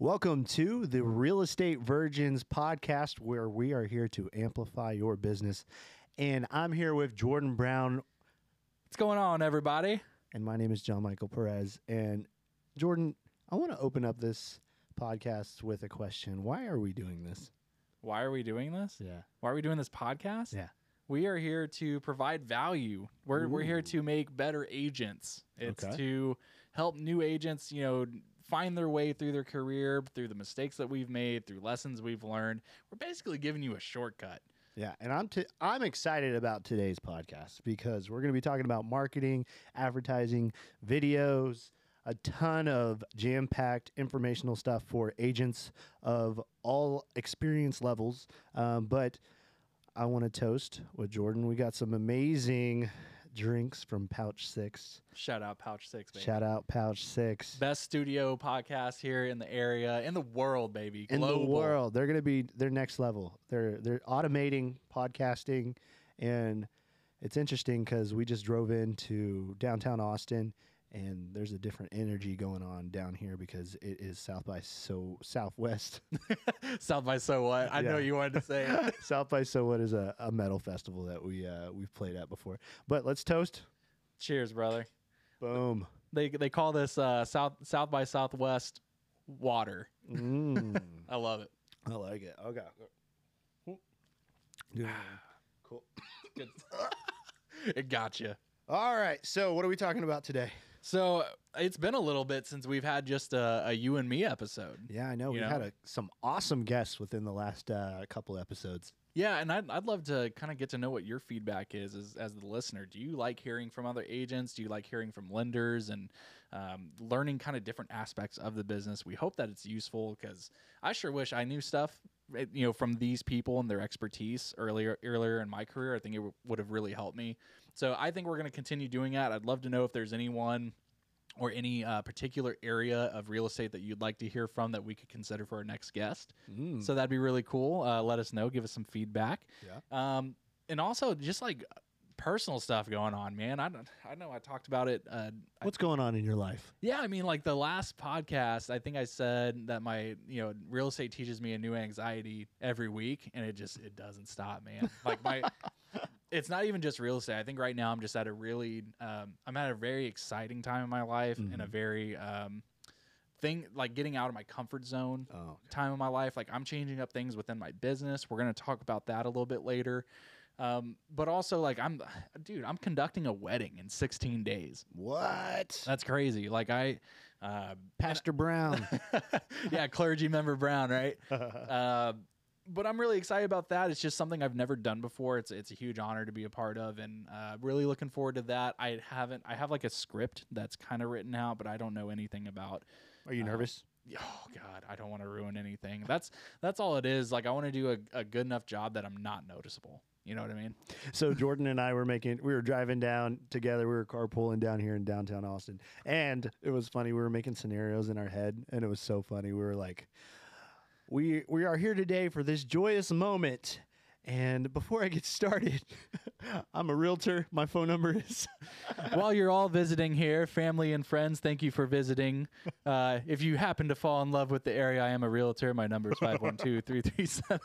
Welcome to the Real Estate Virgins podcast, where we are here to amplify your business. And I'm here with Jordan Brown, What's going on, everybody? and my name is John Michael Perez. And Jordan, I want to open up this podcast with a question. Why are we doing this? Why are we doing this? Yeah. Why are we doing this podcast? Yeah. We are here to provide value. We're, we're here to make better agents. It's Okay. to help new agents, you know, find their way through their career, through the mistakes that we've made, through lessons we've learned. We're basically giving you a shortcut. Yeah, and I'm t- I'm excited about today's podcast because we're going to be talking about marketing, advertising, videos, a ton of jam-packed informational stuff for agents of all experience levels. Um, but I want to toast with Jordan. We got some amazing drinks from Pouch Six. Shout out Pouch Six, baby. Shout out Pouch Six. Best studio podcast here in the area, in the world, baby. in Global. the world. They're going to be their next level. They're they're automating podcasting, and it's interesting because we just drove into downtown Austin, and there's a different energy going on down here because it is South by so Southwest. South by So What? I know Yeah. you wanted to say it. South by so what is a, a metal festival that we uh, we've played at before. But let's toast. Cheers, brother. Boom. They they call this uh, South South by Southwest water. Mm, I love it. I like it. Okay. Dude, cool. Good. it got you. All right. So, what are we talking about today? So it's been a little bit since we've had just a, a you and me episode. Yeah, I know. You We've had a, some awesome guests within the last uh, couple episodes. Yeah, and I'd, I'd love to kind of get to know what your feedback is as, as the listener. Do you like hearing from other agents? Do you like hearing from lenders and um, learning kind of different aspects of the business? We hope that it's useful because I sure wish I knew stuff, eh, you know, from these people and their expertise earlier earlier in my career. I think it w- would have really helped me. So I think we're going to continue doing that. I'd love to know if there's anyone or any uh, particular area of real estate that you'd like to hear from that we could consider for our next guest. Mm. So that'd be really cool. Uh, let us know. Give us some feedback. Yeah. Um, and also just like personal stuff going on, man. I don't, I know I talked about it. Uh, I- What's going on in your life? yeah, I mean, like the last podcast, I think I said that my, you know, real estate teaches me a new anxiety every week, and it just it doesn't stop, man. Like my, it's not even just real estate. I think right now I'm just at a really, um, I'm at a very exciting time in my life, and a very um, thing like getting out of my comfort zone Oh, time of my life. Like I'm changing up things within my business. We're gonna talk about that a little bit later. Um, but also like I'm, dude, I'm conducting a wedding in 16 days. what? That's crazy. Like I, uh, Pastor Brown. yeah, clergy member Brown, right? uh, but I'm really excited about that. It's just something I've never done before. It's it's a huge honor to be a part of, and uh, really looking forward to that. I haven't. I have like a script that's kind of written out, but I don't know anything about. Are you Uh, nervous? Oh God, I don't want to ruin anything. That's that's all it is. Like I want to do a, a good enough job that I'm not noticeable. You know what I mean? So Jordan and I were making, we were driving down together. We were carpooling down here in downtown Austin, and it was funny. We were making scenarios in our head, and it was so funny. We were like, "We we are here today for this joyous moment." And before I get started, I'm a realtor. My phone number is While you're all visiting here, family and friends, thank you for visiting. Uh, if you happen to fall in love with the area, I am a realtor. My number is 512 337.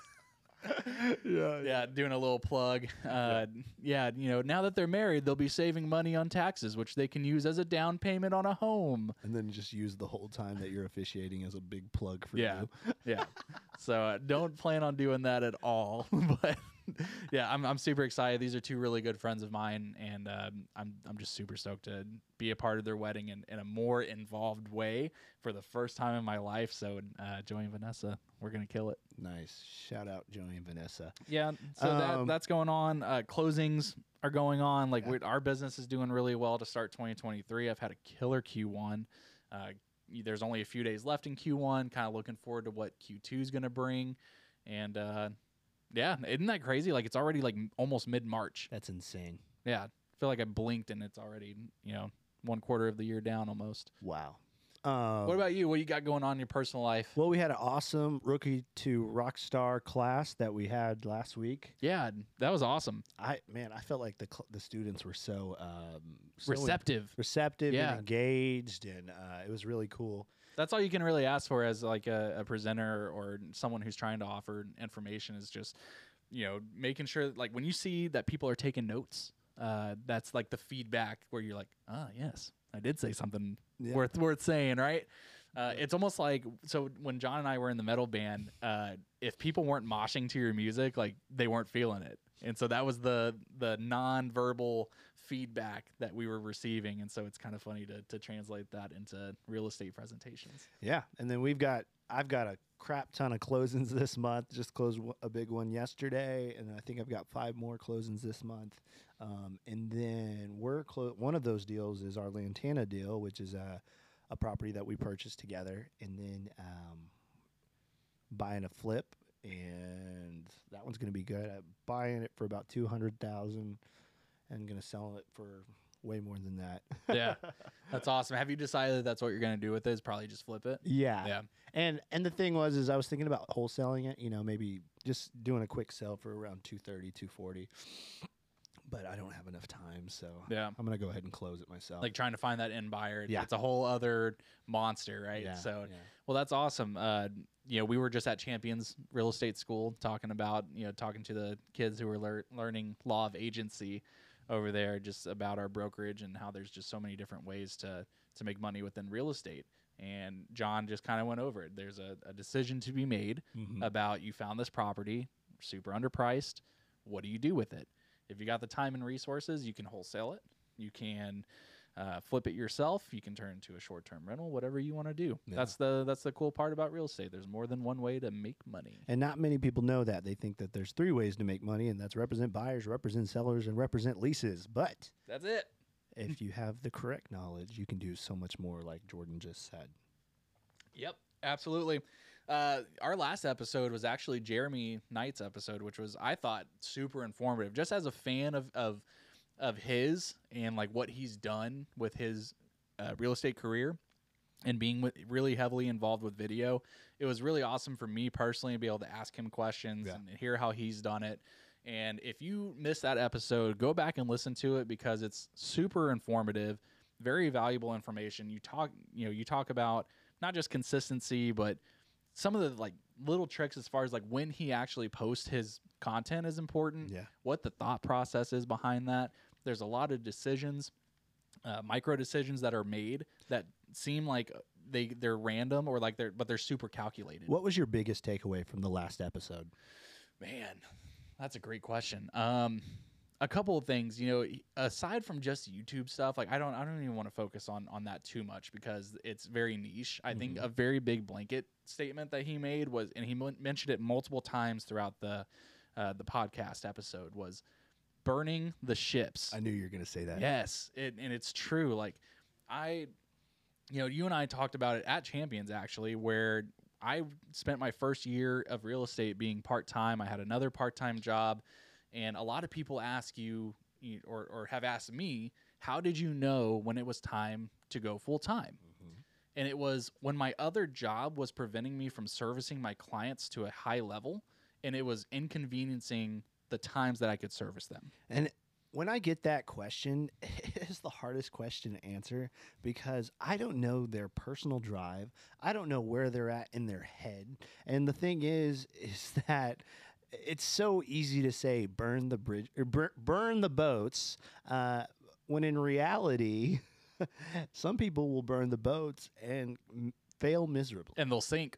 Yeah, Yeah, doing a little plug. Uh, yeah, you know, now that they're married, they'll be saving money on taxes, which they can use as a down payment on a home. And then just use the whole time that you're officiating as a big plug for Yeah. you. Yeah. so uh, don't plan on doing that at all. but yeah, I'm, I'm super excited. These are two really good friends of mine, and um, I'm I'm just super stoked to be a part of their wedding in, in a more involved way for the first time in my life. So uh, Joey and Vanessa, we're gonna kill it. Nice. Shout out Joey and Vanessa. Yeah, so Um, that that's going on. Uh, closings are going on. Like Yeah. we our business is doing really well to start 2023. I've had a killer Q1. Uh, there's only a few days left in Q1. Kind of looking forward to what Q2 is going to bring, and uh, yeah, isn't that crazy? Like it's already like almost mid March. That's insane. Yeah, I feel like I blinked and it's already you know one quarter of the year down almost. Wow. Um, what about you? What you got going on in your personal life? Well, we had an awesome rookie to rock star class that we had last week. Yeah, that was awesome. I man, I felt like the cl- the students were so um, so en- Receptive. receptive, Yeah. and engaged, and uh, it was really cool. That's all you can really ask for as like a, a presenter or someone who's trying to offer information is just, you know, making sure that, like when you see that people are taking notes, uh, that's like the feedback where you're like, ah, yes, I did say something Yeah. worth worth saying, right? Uh, it's almost like so when John and I were in the metal band, uh, if people weren't moshing to your music, like they weren't feeling it, and so that was the the non-verbal feedback that we were receiving, and so it's kind of funny to to translate that into real estate presentations. Yeah, and then we've got I've got a crap ton of closings this month. Just closed a big one yesterday, and I think I've got five more closings this month. Um, and then we're clo- one of those deals is our Lantana deal, which is a a property that we purchased together, and then um, buying a flip, and that one's going to be good. I'm buying it for about two hundred thousand, and going to sell it for way more than that. Yeah, that's awesome. Have you decided that's what you're gonna do with it? Is probably just flip it. Yeah. Yeah. And and the thing was is I was thinking about wholesaling it, you know, maybe just doing a quick sell for around 230, 240. But I don't have enough time, so Yeah. I'm going to go ahead and close it myself. Like trying to find that end buyer. Yeah. It's a whole other monster, right? yeah, So yeah. Well, that's awesome. Uh, you know, we were just at Champions Real Estate School talking about, you know, talking to the kids who were lear- learning law of agency over there, just about our brokerage and how there's just so many different ways to to make money within real estate. And John just kind of went over it. There's a, a decision to be made Mhm. about you found this property super underpriced. What do you do with it? If you got the time and resources, you can wholesale it. You can uh, flip it yourself. You can turn it into a short-term rental. Whatever you want to do. Yeah. That's the that's the cool part about real estate. There's more than one way to make money. And not many people know that. They think that there's three ways to make money, and that's represent buyers, represent sellers, and represent leases. But That's it. if you have the correct knowledge, you can do so much more, like Jordan just said. Yep, absolutely. Uh, our last episode was actually Jeremy Knight's episode, which was I thought super informative. Just as a fan of of of his and like what he's done with his uh, real estate career and being with, really heavily involved with video, it was really awesome for me personally to be able to ask him questions Yeah. and hear how he's done it. And if you missed that episode, go back and listen to it because it's super informative, very valuable information. You talk, you know, you talk about not just consistency, but some of the like little tricks as far as like when he actually posts his content is important. Yeah. What the thought process is behind that. There's a lot of decisions, uh, micro decisions that are made that seem like they they're random or like they're but they're super calculated. What was your biggest takeaway from the last episode? Man, that's a great question. Um, a couple of things, you know, aside from just YouTube stuff, like I don't, I don't even want to focus on on that too much because it's very niche. I think Mhm. a very big blanket statement that he made was, and he mon- mentioned it multiple times throughout the uh, the podcast episode was burning the ships. I knew you were going to say that. Yes, it, and it's true. Like I, you know, you and I talked about it at Champions actually, where I spent my first year of real estate being part time. I had another part time job, and a lot of people ask you, or or have asked me, how did you know when it was time to go full time? Mhm. And it was when my other job was preventing me from servicing my clients to a high level, and it was inconveniencing the times that I could service them. And when I get that question, it is the hardest question to answer because I don't know their personal drive. I don't know where they're at in their head. And the thing is, is that it's so easy to say burn the bridge or bur- burn the boats, uh, when in reality, some people will burn the boats and m- fail miserably. and they'll sink.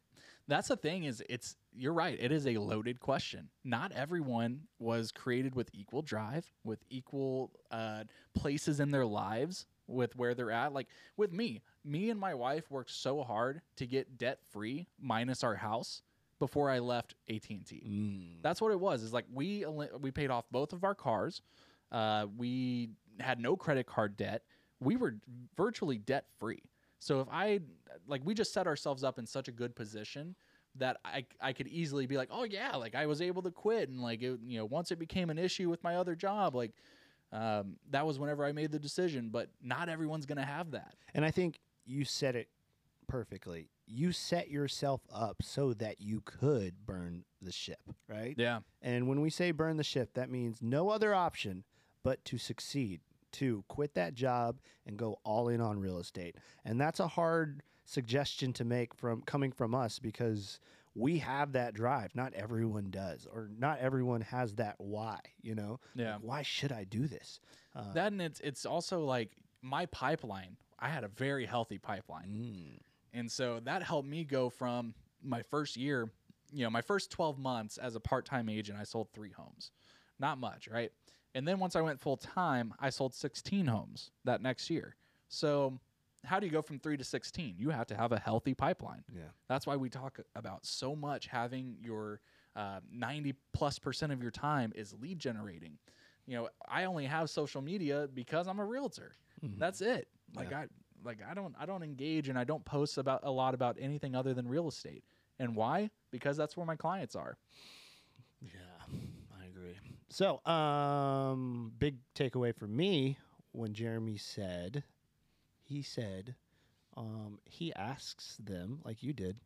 That's the thing is it's you're right. It is a loaded question. Not everyone was created with equal drive, with equal uh, places in their lives with where they're at. Like with me, me and my wife worked so hard to get debt free minus our house before I left AT&T. Mm. That's what it was. Is like we we paid off both of our cars. Uh, we had no credit card debt. We were virtually debt free. So if I like, we just set ourselves up in such a good position that I I could easily be like, oh yeah, like I was able to quit and like it, you know once it became an issue with my other job, like um, that was whenever I made the decision. But not everyone's gonna have that. And I think you said it perfectly. You set yourself up so that you could burn the ship, right? Yeah, And when we say burn the ship, that means no other option but to succeed, to quit that job and go all in on real estate. And that's a hard suggestion to make from coming from us because we have that drive. Not everyone does, or not everyone has that why. You know, Yeah. Like, why should I do this? Uh, That and it's it's also like my pipeline. I had a very healthy pipeline. mm, And so that helped me go from my first year, you know, my first 12 months as a part time agent, I sold three homes. Not much, right? And then once I went full time, I sold 16 homes that next year. So, how do you go from three to 16? You have to have a healthy pipeline. yeah, That's why we talk about so much having your uh, 90 plus percent of your time is lead generating. You know, I only have social media because I'm a realtor. Mhm. That's it. Like I like I don't I don't engage and I don't post about a lot about anything other than real estate. And why? Because that's where my clients are. Yeah, I agree. So, um, big takeaway for me when Jeremy said, he said, um, he asks them like you did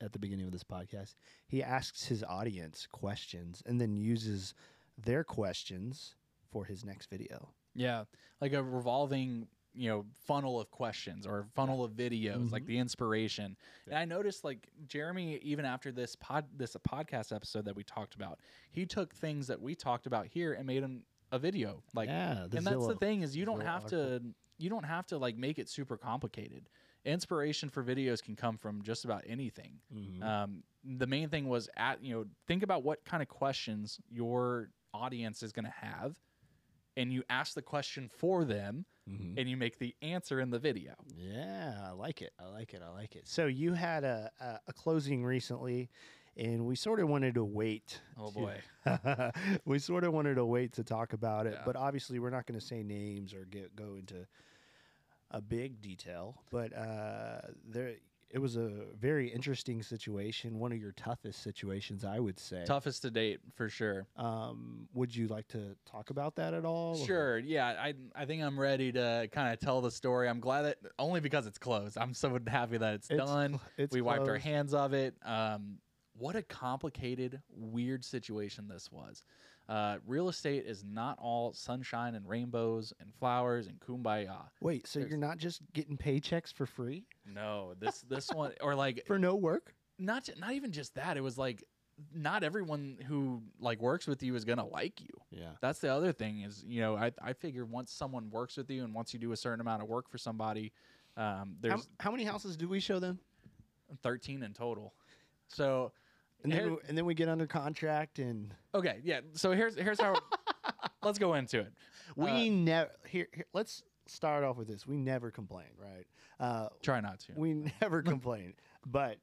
at the beginning of this podcast. He asks his audience questions and then uses their questions for his next video. Yeah, like a revolving, you know, funnel of questions or funnel of videos, like Mhm. the inspiration. And I noticed, like Jeremy, even after this pod, this podcast episode that we talked about, he took things that we talked about here and made them a video. Like, yeah, the and that's the thing is, you don't Zillow have to, you don't have to like make it super complicated. Inspiration for videos can come from just about anything. Mhm. Um, the main thing was at you know think about what kind of questions your audience is going to have, and you ask the question for them, Mhm. and you make the answer in the video. Yeah, I like it. I like it. I like it. So you had a, a, a closing recently, and we sort of wanted to wait. Oh to- boy, we sort of wanted to wait to talk about it, Yeah. but obviously we're not going to say names or get go into a big detail. But uh, there, it was a very interesting situation. One of your toughest situations, I would say. toughest to date for sure. Um, would you like to talk about that at all? Sure, yeah, I I think I'm ready to kind of tell the story. I'm glad that only because it's closed. I'm so happy that it's, It's done. it's we wiped our hands of it. Um, what a complicated, weird situation this was. Uh, real estate is not all sunshine and rainbows and flowers and kumbaya. Wait, so There's- you're not just getting paychecks for free No, this this one or like for no work? not not even just that. It was like not everyone who like works with you is gonna like you. Yeah. That's the other thing is you know I I figure once someone works with you and once you do a certain amount of work for somebody, um, How, there's how many houses do we show them? 13 in total. So And then, Here- we- and then we get under contract, and okay, yeah. So here's here's how. let's go into it. we Uh, never. Here, here, let's start off with this. We never complain, right? Uh, Try not to. we never complain, but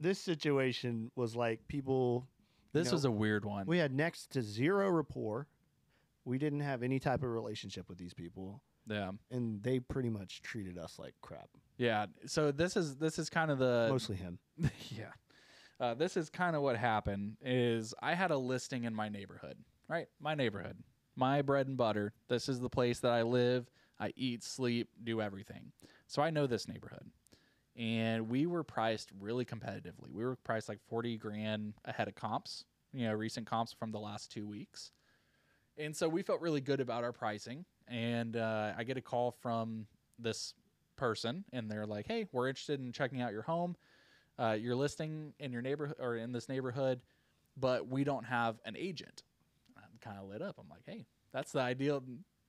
this situation was like people. This know, was a weird one. We had next to zero rapport. We didn't have any type of relationship with these people, yeah, and they pretty much treated us like crap. yeah. So this is this is kind of the Mostly him. yeah. Uh, this is kind of what happened is I had a listing in my neighborhood, right? My neighborhood, my bread and butter. This is the place that I live. I eat, sleep, do everything. So I know this neighborhood. And we were priced really competitively. We were priced like 40 grand ahead of comps, you know, recent comps from the last two weeks. And so we felt really good about our pricing. And uh, I get a call from this person, and they're like, hey, we're interested in checking out your home uh, your listing in your neighborhood or in this neighborhood, but we don't have an agent. I'm kind of lit up. I'm like, hey, that's the ideal.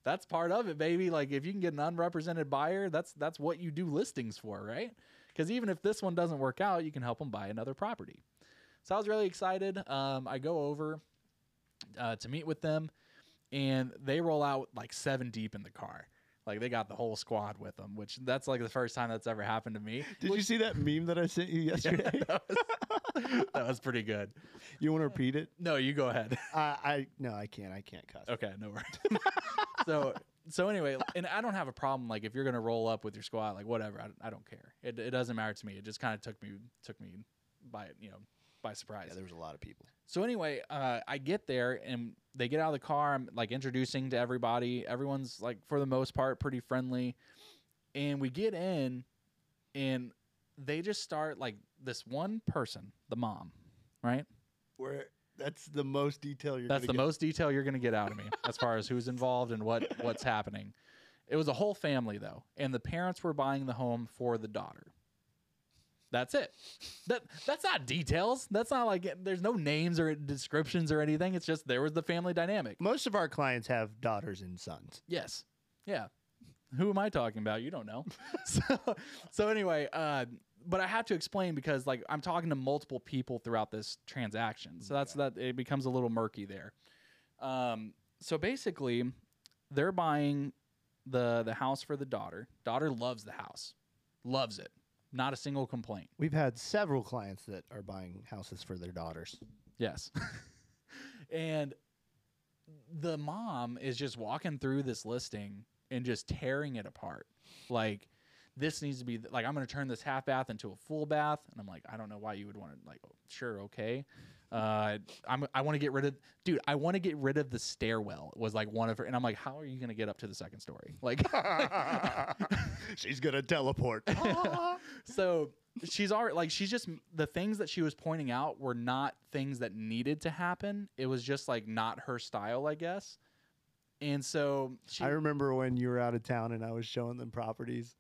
That's part of it, baby. Like if you can get an unrepresented buyer, that's that's what you do listings for, right? Because even if this one doesn't work out, you can help them buy another property. So I was really excited. Um, I go over uh, to meet with them, and they roll out like seven deep in the car. Like they got the whole squad with them, which that's like the first time that's ever happened to me. Did you see that meme that I sent you yesterday? that, was, that was pretty good. you want to repeat it? No, you go ahead. I, I no, I can't. I can't cuss. okay, no worries. so so anyway, and I don't have a problem like if you're gonna roll up with your squad, like whatever, I, I don't care. It, it doesn't matter to me. It just kind of took me took me by you know by surprise. Yeah, there was a lot of people. So anyway, uh, I get there and they get out of the car. I'm like introducing to everybody. Everyone's like for the most part pretty friendly, and we get in, and they just start like this one person, the mom, right? Where that's the most detail you're. That's the gonna most detail you're gonna get out of me as far as who's involved and what what's happening. It was a whole family though, and the parents were buying the home for the daughter. That's it. That that's not details. That's not like there's no names or descriptions or anything. It's just there was the family dynamic. Most of our clients have daughters and sons. Yes. Yeah. Who am I talking about? You don't know. so, so anyway, uh, but I have to explain because like I'm talking to multiple people throughout this transaction. So that's that it becomes a little murky there. Um, so basically, they're buying the the house for the daughter. Daughter loves the house, loves it. Not a single complaint. We've had several clients that are buying houses for their daughters. Yes. and the mom is just walking through this listing and just tearing it apart. Like this needs to be like I'm going to turn this half bath into a full bath and I'm like I don't know why you would want to like oh, sure okay. Uh, I'm I want to get rid of dude. I want to get rid of the stairwell. Was like one of her, and I'm like, how are you gonna get up to the second story? Like, She's gonna teleport. so she's already like she's just the things that she was pointing out were not things that needed to happen. It was just like not her style, I guess. And so she, I remember when you were out of town and I was showing them properties,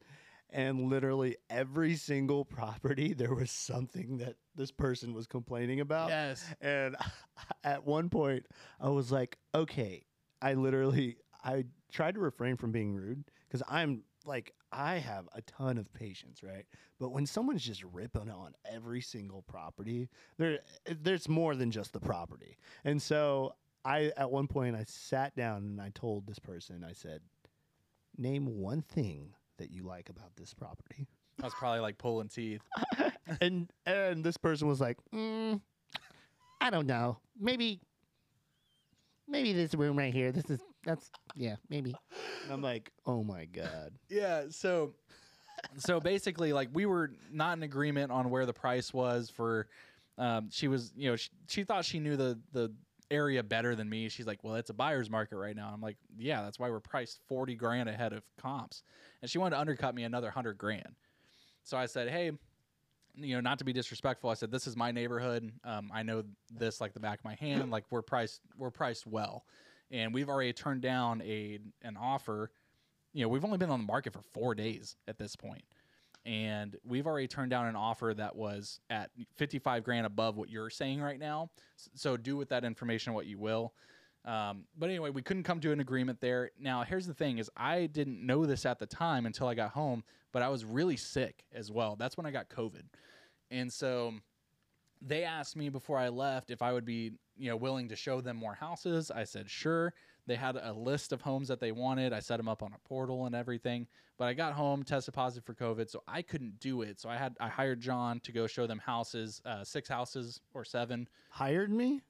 and literally every single property there was something that this person was complaining about. yes, And at one point, I was like, okay, I literally, I tried to refrain from being rude because I'm like, I have a ton of patience, right? But when someone's just ripping on every single property, there, there's more than just the property. And so I, at one point, I sat down and I told this person, I said, name one thing that you like about this property. I was probably like pulling teeth. and and this person was like, mm, I don't know, maybe, maybe this room right here. This is that's yeah, maybe. And I'm like, oh my god. Yeah, so so basically like we were not in agreement on where the price was for um she was, you know, she, she thought she knew the the area better than me. She's like, "Well, it's a buyer's market right now." I'm like, "Yeah, that's why we're priced 40 grand ahead of comps." And she wanted to undercut me another 100 grand. So I said, "Hey, you know, not to be disrespectful, I said this is my neighborhood. Um, I know this like the back of my hand. Like we're priced, we're priced well, and we've already turned down a an offer. You know, we've only been on the market for four days at this point, and we've already turned down an offer that was at fifty five grand above what you're saying right now. So do with that information what you will. Um, but anyway, we couldn't come to an agreement there. Now, here's the thing: is I didn't know this at the time until I got home, but I was really sick as well. That's when I got COVID, and so they asked me before I left if I would be, you know, willing to show them more houses. I said sure. They had a list of homes that they wanted. I set them up on a portal and everything. But I got home, tested positive for COVID, so I couldn't do it. So I had I hired John to go show them houses, uh, six houses or seven. Hired me?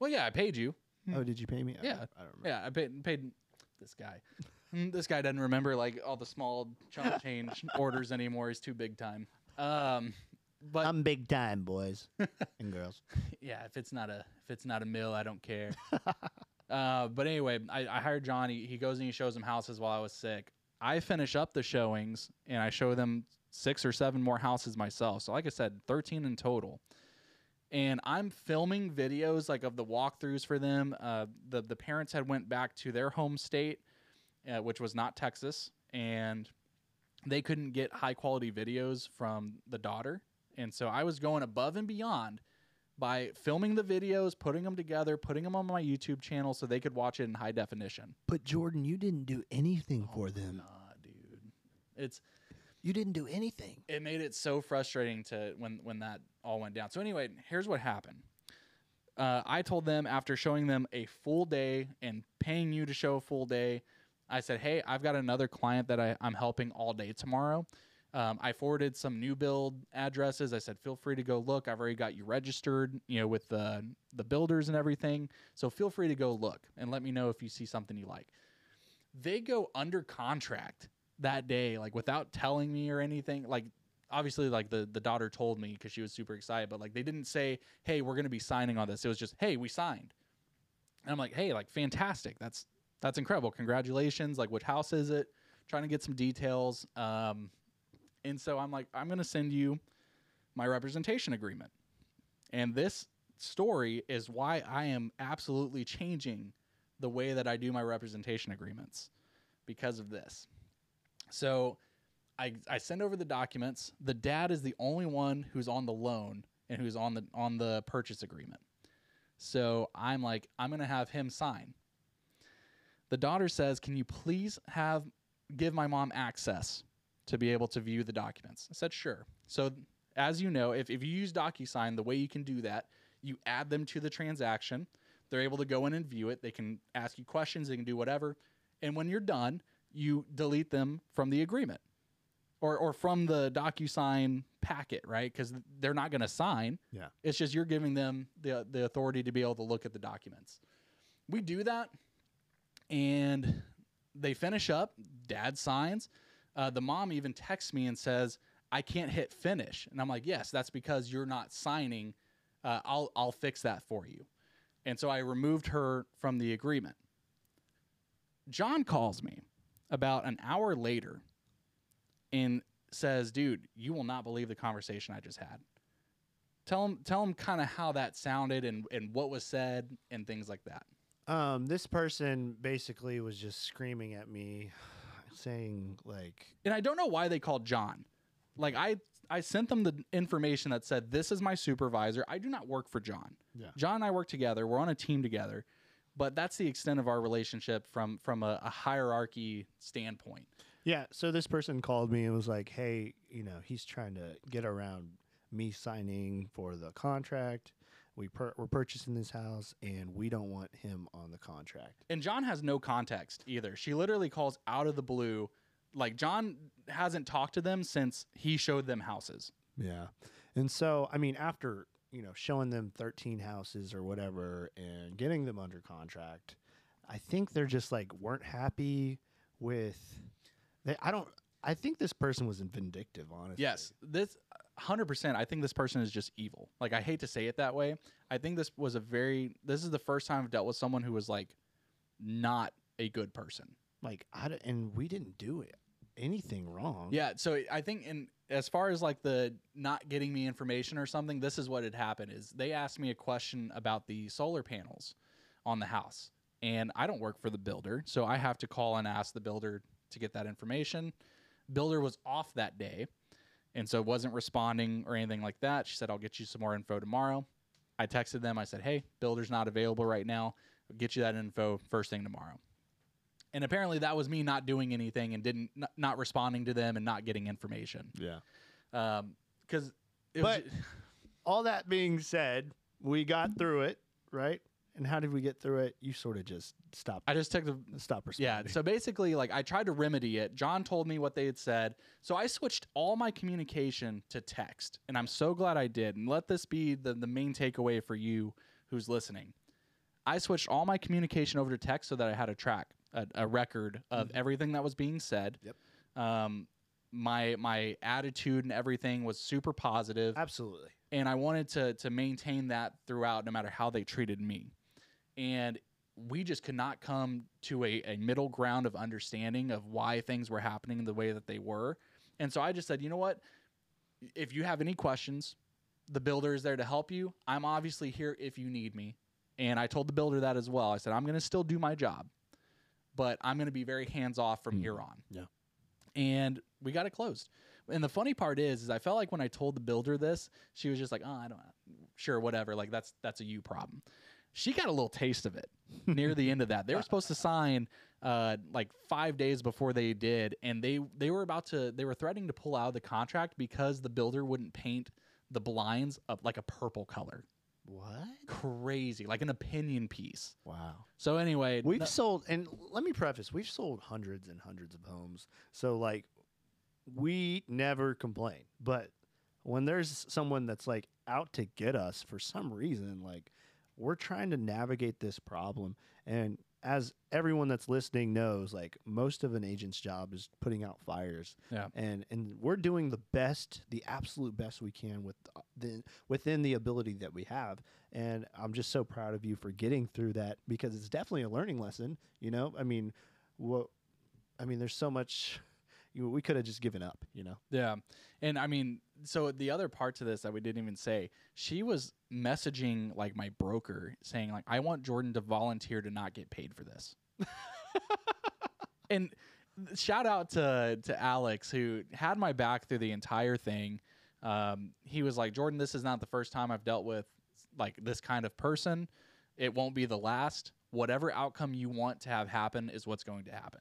Well, yeah, I paid you. Oh, did you pay me? I Yeah. don't- I don't remember. Yeah, I paid paid this guy. Mm, this guy doesn't remember like all the small chunk change orders anymore. He's too big time. Um, but I'm big time, boys and girls. yeah, if it's not a if it's not a mill, I don't care. uh, but anyway, I, I hired John. He, he goes and he shows them houses while I was sick. I finish up the showings and I show them six or seven more houses myself. So like I said, thirteen in total. And I'm filming videos like of the walkthroughs for them. Uh, the the parents had went back to their home state, uh, which was not Texas, and they couldn't get high quality videos from the daughter. And so I was going above and beyond by filming the videos, putting them together, putting them on my YouTube channel so they could watch it in high definition. But Jordan, you didn't do anything for Oh, them. Nah, dude. It's You didn't do anything. it made it so frustrating to when when that all went down. So anyway, here's what happened. Uh, I told them after showing them a full day and paying you to show a full day, I said, "Hey, I've got another client that I, I'm helping all day tomorrow." Um, I forwarded some new build addresses. I said, "Feel free to go look. I've already got you registered, you know, with the the builders and everything. So feel free to go look and let me know if you see something you like." They go under contract that day, like without telling me or anything. Like obviously like the the daughter told me because she was super excited but like they didn't say hey we're to be signing on this. It was just hey we signed. And i'm like hey like fantastic. That's that's incredible. Congratulations. Like which house is it? Trying to get some details um and so i'm like i'm to send you my representation agreement. And this story is why i am absolutely changing the way that i do my representation agreements because of this so I I send over the documents. The dad is the only one who's on the loan and who's on the on the purchase agreement. So I'm like, I'm gonna have him sign. The daughter says, "Can you please have give my mom access to be able to view the documents?" I said, "Sure." So as you know, if if you use DocuSign, the way you can do that, you add them to the transaction. They're able to go in and view it. They can ask you questions. They can do whatever. And when you're done, you delete them from the agreement or, or from the DocuSign packet, right? Because they're not going to sign. Yeah. It's just you're giving them the, the authority to be able to look at the documents. We do that, and they finish up. Dad signs. Uh, the mom even texts me and says, I can't hit finish. And I'm like, yes, that's because you're not signing. Uh, I'll, I'll fix that for you. And so I removed her from the agreement. John calls me about an hour later and says, "Dude, you will not believe the conversation I just had." Tell him, tell him kind of how that sounded and and what was said and things like that. Um, this person basically was just screaming at me, saying like, And I don't know why they called John. Like I I sent them the information that said this is my supervisor. I do not work for John. Yeah. John and I work together. We're on a team together. But that's the extent of our relationship from from a, a hierarchy standpoint. Yeah, so this person called me and was like, "Hey, you know, he's trying to get around me signing for the contract. We per- we're purchasing this house, and we don't want him on the contract." And John has no context either. She literally calls out of the blue. Like John hasn't talked to them since he showed them houses. Yeah, and so I mean, after you know showing them thirteen houses or whatever, and getting them under contract, I think they're just like weren't happy with. They, I don't. I think this person was vindictive, honestly. Yes, this 100%. I think this person is just evil. Like I hate to say it that way. I think this was a very this is the first time I've dealt with someone who was like not a good person. like I and we didn't do it anything wrong. Yeah, so I think in as far as like the not getting me information or something, this is what had happened is they asked me a question about the solar panels on the house. And I don't work for the builder, so I have to call and ask the builder to get that information. Builder was off that day, and so wasn't responding or anything like that. She said, "I'll get you some more info tomorrow." I texted them. I said, "Hey, builder's not available right now. I'll get you that info first thing tomorrow." And apparently, that was me not doing anything and didn't not, not responding to them and not getting information. Yeah. Um, because it But- was, All that being said, we got through it, right? And how did we get through it? You sort of just stopped. I just took the Stop Yeah, so basically, like I tried to remedy it. John told me what they had said, so I switched all my communication to text, and I'm so glad I did. And let this be the the main takeaway for you who's listening. I switched all my communication over to text so that I had a track, a, a record of everything that was being said. Yep. Um, my my attitude and everything was super positive Absolutely. and I wanted to to maintain that throughout, no matter how they treated me. And we just could not come to a, a middle ground of understanding of why things were happening the way that they were. And so I just said, you know what? If you have any questions, the builder is there to help you. I'm obviously here if you need me. And I told the builder that as well. I said, I'm going to still do my job, but I'm going to be very hands off from Mm. here on. Yeah. And we got it closed. And the funny part is, is I felt like when I told the builder this, she was just like, "Oh, I don't, sure, whatever. Like that's that's a you problem." She got a little taste of it near the end of that. They were supposed to sign uh, like five days before they did, and they they were about to they were threatening to pull out of the contract because the builder wouldn't paint the blinds of like a purple color. What? Crazy, like an opinion piece. Wow. So anyway, We've no- sold, and let me preface, we've sold hundreds and hundreds of homes. So, like, we never complain. But when there's someone that's like out to get us for some reason, like, we're trying to navigate this problem. And as everyone that's listening knows, like, most of an agent's job is putting out fires. Yeah. And, and we're doing the best, the absolute best we can with uh, the, within the ability that we have. And I'm just so proud of you for getting through that because it's definitely a learning lesson. You know, I mean, what, I mean, there's so much. You we could have just given up. You know. Yeah. And I mean, so the other part to this that we didn't even say, she was messaging like my broker saying like I want Jordan to volunteer to not get paid for this. and shout out to to Alex who had my back through the entire thing. Um, he was like, Jordan, this is not the first time I've dealt with like this kind of person. It won't be the last. Whatever outcome you want to have happen is what's going to happen.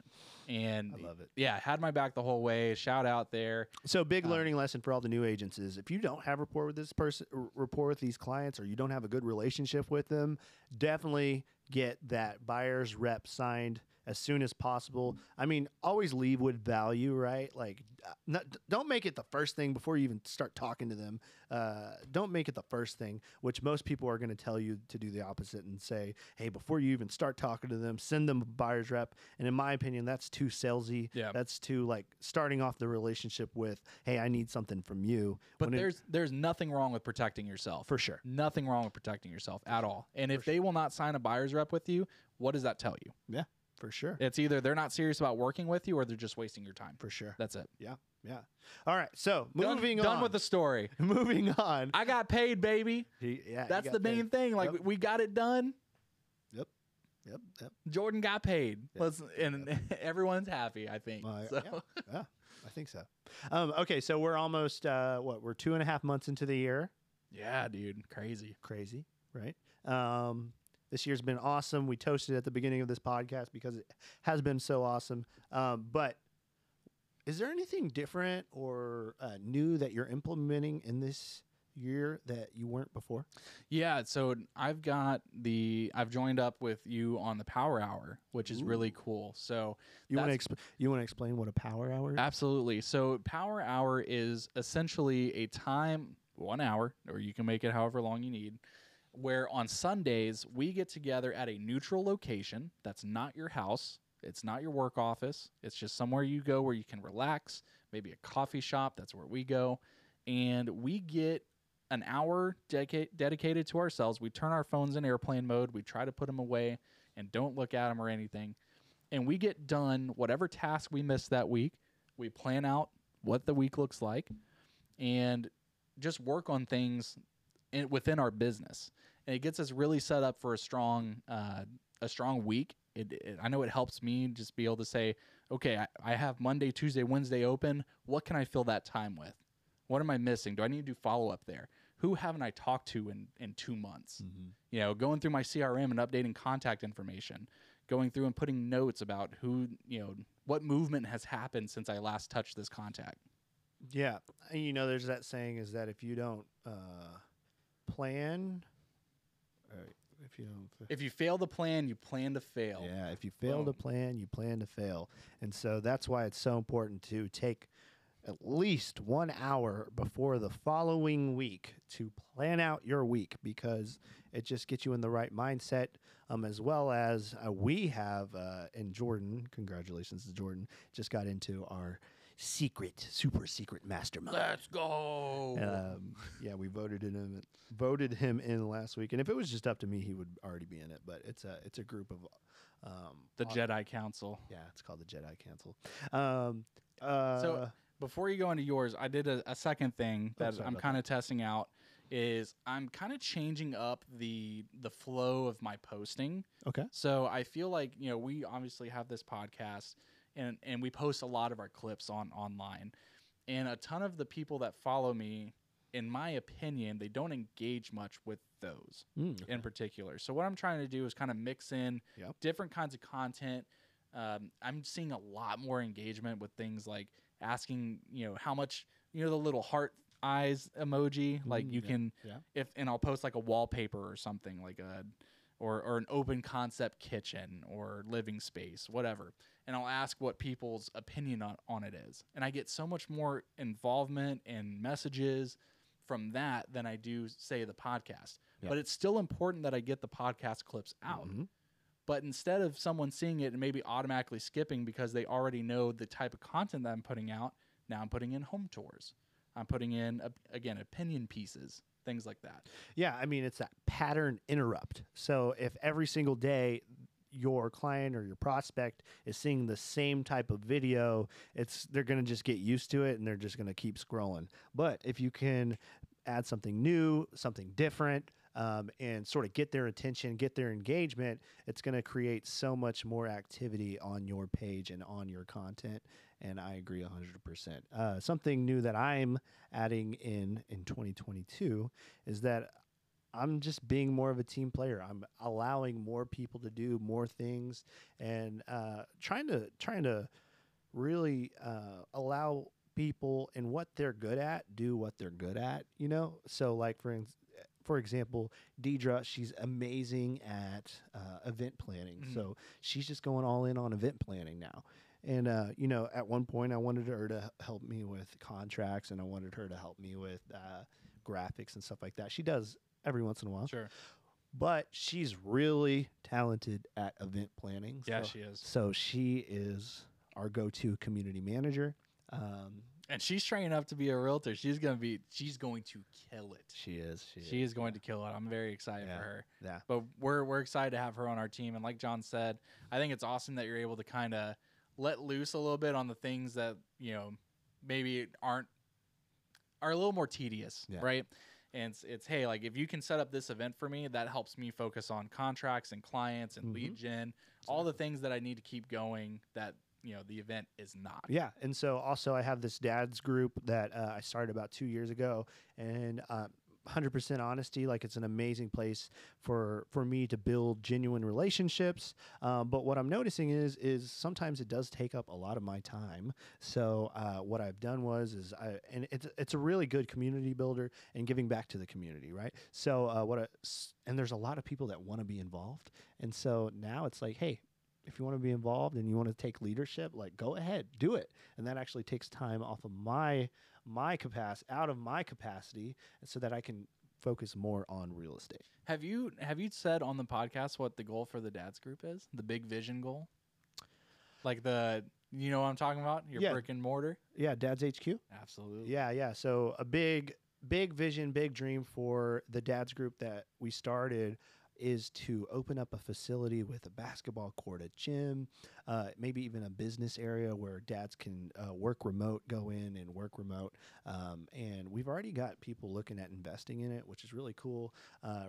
And I love it. yeah, had my back the whole way. Shout out there. So big Uh, learning lesson for all the new agents is if you don't have rapport with this person, rapport with these clients, or you don't have a good relationship with them, definitely get that buyer's rep signed as soon as possible. I mean, always leave with value, right? Like, uh, not, don't make it the first thing before you even start talking to them. Uh, don't make it the first thing, which most people are going to tell you to do the opposite and say, hey, before you even start talking to them, send them a buyer's rep. And in my opinion, that's too salesy. Yeah. That's too like starting off the relationship with, hey, I need something from you. But when it- there's there's nothing wrong with protecting yourself. for sure. Nothing wrong with protecting yourself at all. And if they will not sign a buyer's rep with you, what does that tell you? Yeah, for sure. It's either they're not serious about working with you or they're just wasting your time. For sure. That's it. Yeah. Yeah. All right. So Done- moving done on. with the story. moving on. I got paid, baby. He- yeah, That's the main paid. thing. Like Yep. we got it done. Yep. Yep. Yep. Jordan got paid. Yeah. Let's and everyone's happy. I think. Uh, so. yeah. Yeah. I think so. Um, okay, so we're almost uh, what? We're two and a half months into the year. yeah, dude, crazy. Crazy, right? Um, this year's been awesome. We toasted at the beginning of this podcast because it has been so awesome. Um, but is there anything different or uh, new that you're implementing in this year that you weren't before? Yeah, so I've got the I've joined up with you on the Power Hour, which is really cool. So You want to exp- you want to explain what a power hour is? Absolutely. So Power Hour is essentially a time, one hour, or you can make it however long you need, where on Sundays we get together at a neutral location that's not your house, it's not your work office, it's just somewhere you go where you can relax, maybe a coffee shop, that's where we go, and we get an hour dedica- dedicated to ourselves. We turn our phones in airplane mode, we try to put them away and don't look at them or anything. And we get done whatever task we missed that week. We plan out what the week looks like and just work on things in, within our business. And it gets us really set up for a strong uh, a strong week. It, it, I know it helps me just be able to say, okay, I, I have Monday, Tuesday, Wednesday open. What can I fill that time with? What am I missing? Do I need to do follow up there? Who haven't I talked to in, in two months? You know, going through my CRM and updating contact information, going through and putting notes about who, you know, what movement has happened since I last touched this contact. Yeah, and you know, there's that saying is that if you don't uh, plan, or if you don't, If you fail to plan, you plan to fail. yeah, if you fail to Boom. plan, you plan to fail, and so that's why it's so important to take at least one hour before the following week to plan out your week because it just gets you in the right mindset. Um, as well as uh, we have uh, in Jordan, congratulations to Jordan, just got into our secret, super secret mastermind. Let's go. Um, yeah, we voted in him voted him in last week, and if it was just up to me, he would already be in it. But it's a it's a group of um, the Jedi Council. Yeah, it's called the Jedi Council. Um, uh, So before you go into yours, I did a, a second thing Oh, that I'm kind of testing out. Is I'm kind of changing up the the flow of my posting. okay, So I feel like you know we obviously have this podcast, and and we post a lot of our clips on online, and a ton of the people that follow me, in my opinion, they don't engage much with those Mm, in particular. So what I'm trying to do is kind of mix in Yep. different kinds of content. Um, I'm seeing a lot more engagement with things like asking, you know, how much, you know, the little heart eyes emoji. Like Mm, you yeah, can, yeah. if and I'll post like a wallpaper or something like a, or or an open concept kitchen or living space, whatever. And I'll ask what people's opinion on, on it is, and I get so much more involvement and messages from that than I do say the podcast. Yep. But it's still important that I get the podcast clips out. Mhm. But instead of someone seeing it and maybe automatically skipping because they already know the type of content that I'm putting out, now I'm putting in home tours. I'm putting in again opinion pieces, things like that. Yeah, I mean it's that pattern interrupt. So if every single day your client or your prospect is seeing the same type of video, it's they're going to just get used to it and they're just going to keep scrolling. But if you can add something new, something different, um, and sort of get their attention, get their engagement, it's going to create so much more activity on your page and on your content. And I agree 100%. Uh, something new that I'm adding in in 2022 is that I'm just being more of a team player. I'm allowing more people to do more things and uh, trying to trying to really uh, allow people and what they're good at do what they're good at. You know, so like for for example, Deidre, she's amazing at uh, event planning. Mhm. So she's just going all in on event planning now. And uh, you know, at one point, I wanted her to help me with contracts, and I wanted her to help me with uh, graphics and stuff like that. She does every once in a while, Sure. but she's really talented at event planning. Yeah, she is. so she is our go-to community manager. Um, And she's training up to be a realtor. She's gonna be. She's going to kill it. she is. She, She is going to kill it. I'm very excited Yeah. for her. Yeah. But we're we're excited to have her on our team. And like John said, I think it's awesome that you're able to kind of let loose a little bit on the things that you know maybe aren't are a little more tedious, Yeah. right? And it's, it's hey, like if you can set up this event for me, that helps me focus on contracts and clients and lead Mhm. gen, all the things that I need to keep going. That you know the event is not. Yeah, and so also I have this dad's group that uh, I started about two years ago, and uh, 100% honesty, like it's an amazing place for for me to build genuine relationships. Um, but what I'm noticing is is sometimes it does take up a lot of my time. So uh, what I've done was is I and it's it's a really good community builder and giving back to the community, right? So uh, what I, and there's a lot of people that want to be involved, and so now it's like, hey, if you want to be involved and you want to take leadership, like go ahead, do it. And that actually takes time off of my my capacity, out of my capacity, so that I can focus more on real estate. Have you have you said on the podcast what the goal for the dads group is? The big vision goal? Like the you know what I'm talking about? Your Yeah. brick and mortar? Yeah, Dad's HQ. Absolutely. Yeah, yeah. So a big big vision, big dream for the Dad's group that we started is to open up a facility with a basketball court, a gym, uh, maybe even a business area where dads can uh, work remote, go in and work remote. Um, and we've already got people looking at investing in it, which is really cool. Uh,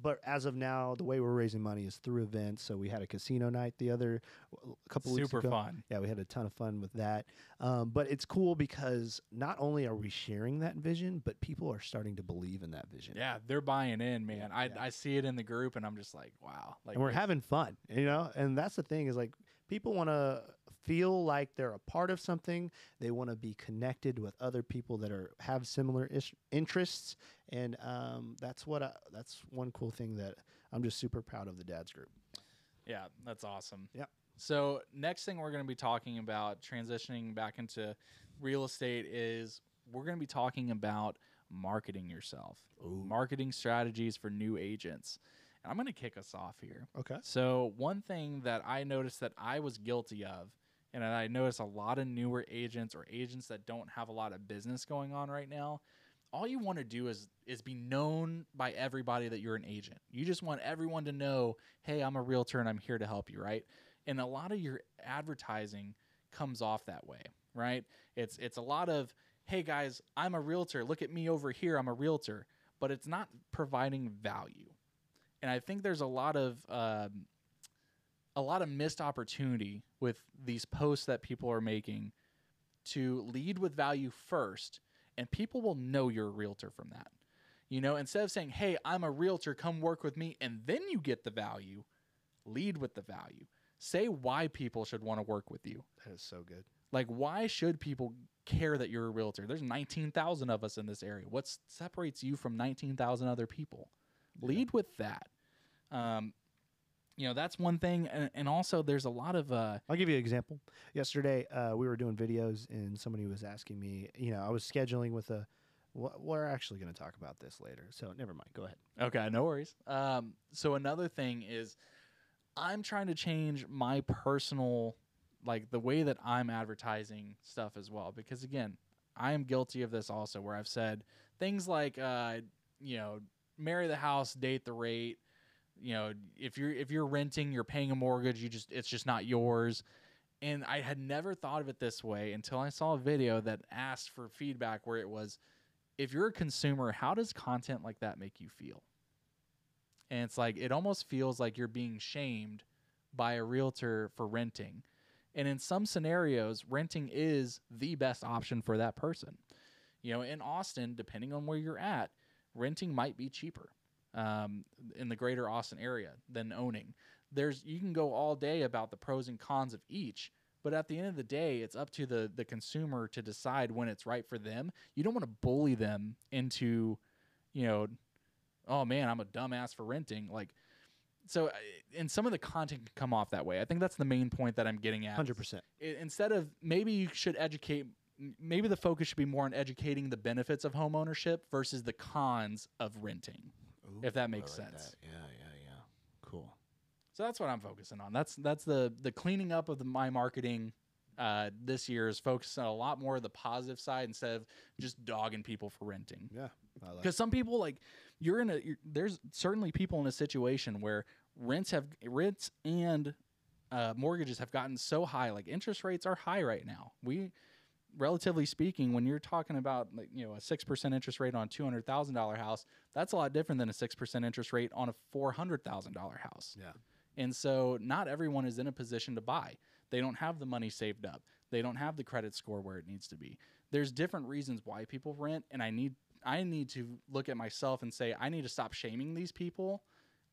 but as of now, the way we're raising money is through events. So we had a casino night the other a couple weeks Super fun. Yeah, we had a ton of fun with that. Um, but it's cool because not only are we sharing that vision, but people are starting to believe in that vision. Yeah, they're buying in, man. I, yeah. I see it in the group and I'm just like, wow. Like and we're having fun, you know? And that's the thing is like people want to feel like they're a part of something. They want to be connected with other people that are have similar ish- interests. And um, that's what I, that's one cool thing that I'm just super proud of the dad's group. Yeah, that's awesome. Yep. So next thing we're going to be talking about transitioning back into real estate is we're going to be talking about marketing yourself, marketing strategies for new agents. And I'm going to kick us off here. Okay. So one thing that I noticed that I was guilty of, and I notice a lot of newer agents or agents that don't have a lot of business going on right now, all you want to do is is be known by everybody that you're an agent. You just want everyone to know, hey, I'm a realtor and I'm here to help you, right? And a lot of your advertising comes off that way, right? It's it's a lot of, hey guys, I'm a realtor. Look at me over here. I'm a realtor, but it's not providing value. And I think there's a lot of um, a lot of missed opportunity with these posts that people are making to lead with value first, and people will know you're a realtor from that. You know, instead of saying, "Hey, I'm a realtor, come work with me," and then you get the value, lead with the value. Say why people should want to work with you. That is so good. Like, why should people care that you're a realtor? There's 19,000 of us in this area. What separates you from 19,000 other people? Lead with that. Um, you know, that's one thing. And, and also, there's a lot of, uh, I'll give you an example. Yesterday, uh, we were doing videos, and somebody was asking me. You know, I was scheduling with a. wh- We're actually going to talk about this later, so never mind. Go ahead. Okay, no worries. Um, so another thing is, I'm trying to change my personal, like the way that I'm advertising stuff as well. Because again, I am guilty of this also, where I've said things like, uh, you know, marry the house, date the rate. You know, if you're if you're renting, you're paying a mortgage. You just it's just not yours. And I had never thought of it this way until I saw a video that asked for feedback where it was if you're a consumer, how does content like that make you feel? And it's like it almost feels like you're being shamed by a realtor for renting. And in some scenarios, renting is the best option for that person. You know, in Austin, depending on where you're at, renting might be cheaper um, in the greater Austin area than owning. There's you can go all day about the pros and cons of each, but at the end of the day, it's up to the the consumer to decide when it's right for them. You don't want to bully them into, you know, oh man, I'm a dumbass for renting. Like, so uh, and some of the content can come off that way. I think that's the main point that I'm getting at. Hundred percent. Instead of maybe you should educate. Maybe the focus should be more on educating the benefits of home ownership versus the cons of renting. If that makes sense. Yeah, yeah, yeah. Cool. So that's what I'm focusing on. That's that's the the cleaning up of the, my marketing uh, this year is focusing on a lot more of the positive side instead of just dogging people for renting. Yeah, I like. Because some people like you're in a you're, there's certainly people in a situation where rents have rents and uh, mortgages have gotten so high. Like interest rates are high right now. We relatively speaking, when you're talking about like you know a six percent interest rate on a two hundred thousand dollar house, that's a lot different than a six percent interest rate on a four hundred thousand dollar house. Yeah. And so not everyone is in a position to buy. They don't have the money saved up. They don't have the credit score where it needs to be. There's different reasons why people rent and I need I need to look at myself and say I need to stop shaming these people